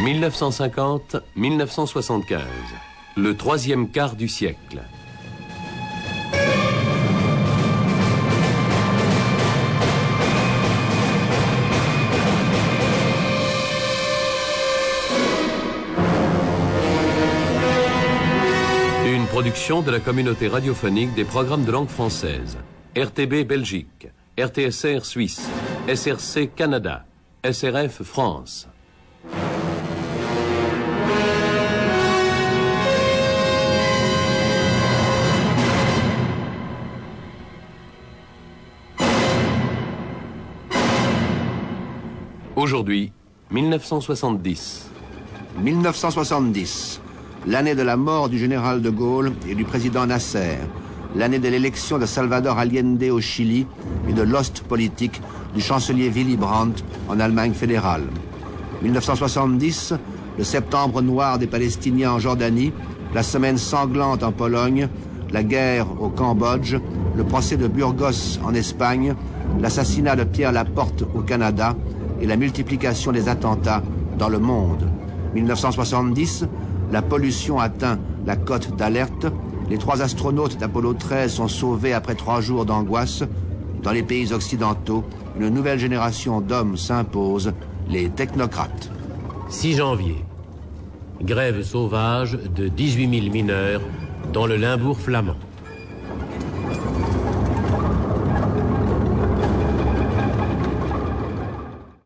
1950-1975. Le troisième quart du siècle. Une production de la communauté radiophonique des programmes de langue française. RTB Belgique, RTSR Suisse, SRC Canada, SRF France. Aujourd'hui, 1970. 1970, l'année de la mort du général de Gaulle et du président Nasser, l'année de l'élection de Salvador Allende au Chili et de l'ost politique du chancelier Willy Brandt en Allemagne fédérale. 1970, le septembre noir des Palestiniens en Jordanie, la semaine sanglante en Pologne, la guerre au Cambodge, le procès de Burgos en Espagne, l'assassinat de Pierre Laporte au Canada et la multiplication des attentats dans le monde. 1970, la pollution atteint la cote d'alerte. Les trois astronautes d'Apollo 13 sont sauvés après trois jours d'angoisse. Dans les pays occidentaux, une nouvelle génération d'hommes s'impose, les technocrates. 6 janvier. Grève sauvage de 18 000 mineurs dans le Limbourg flamand.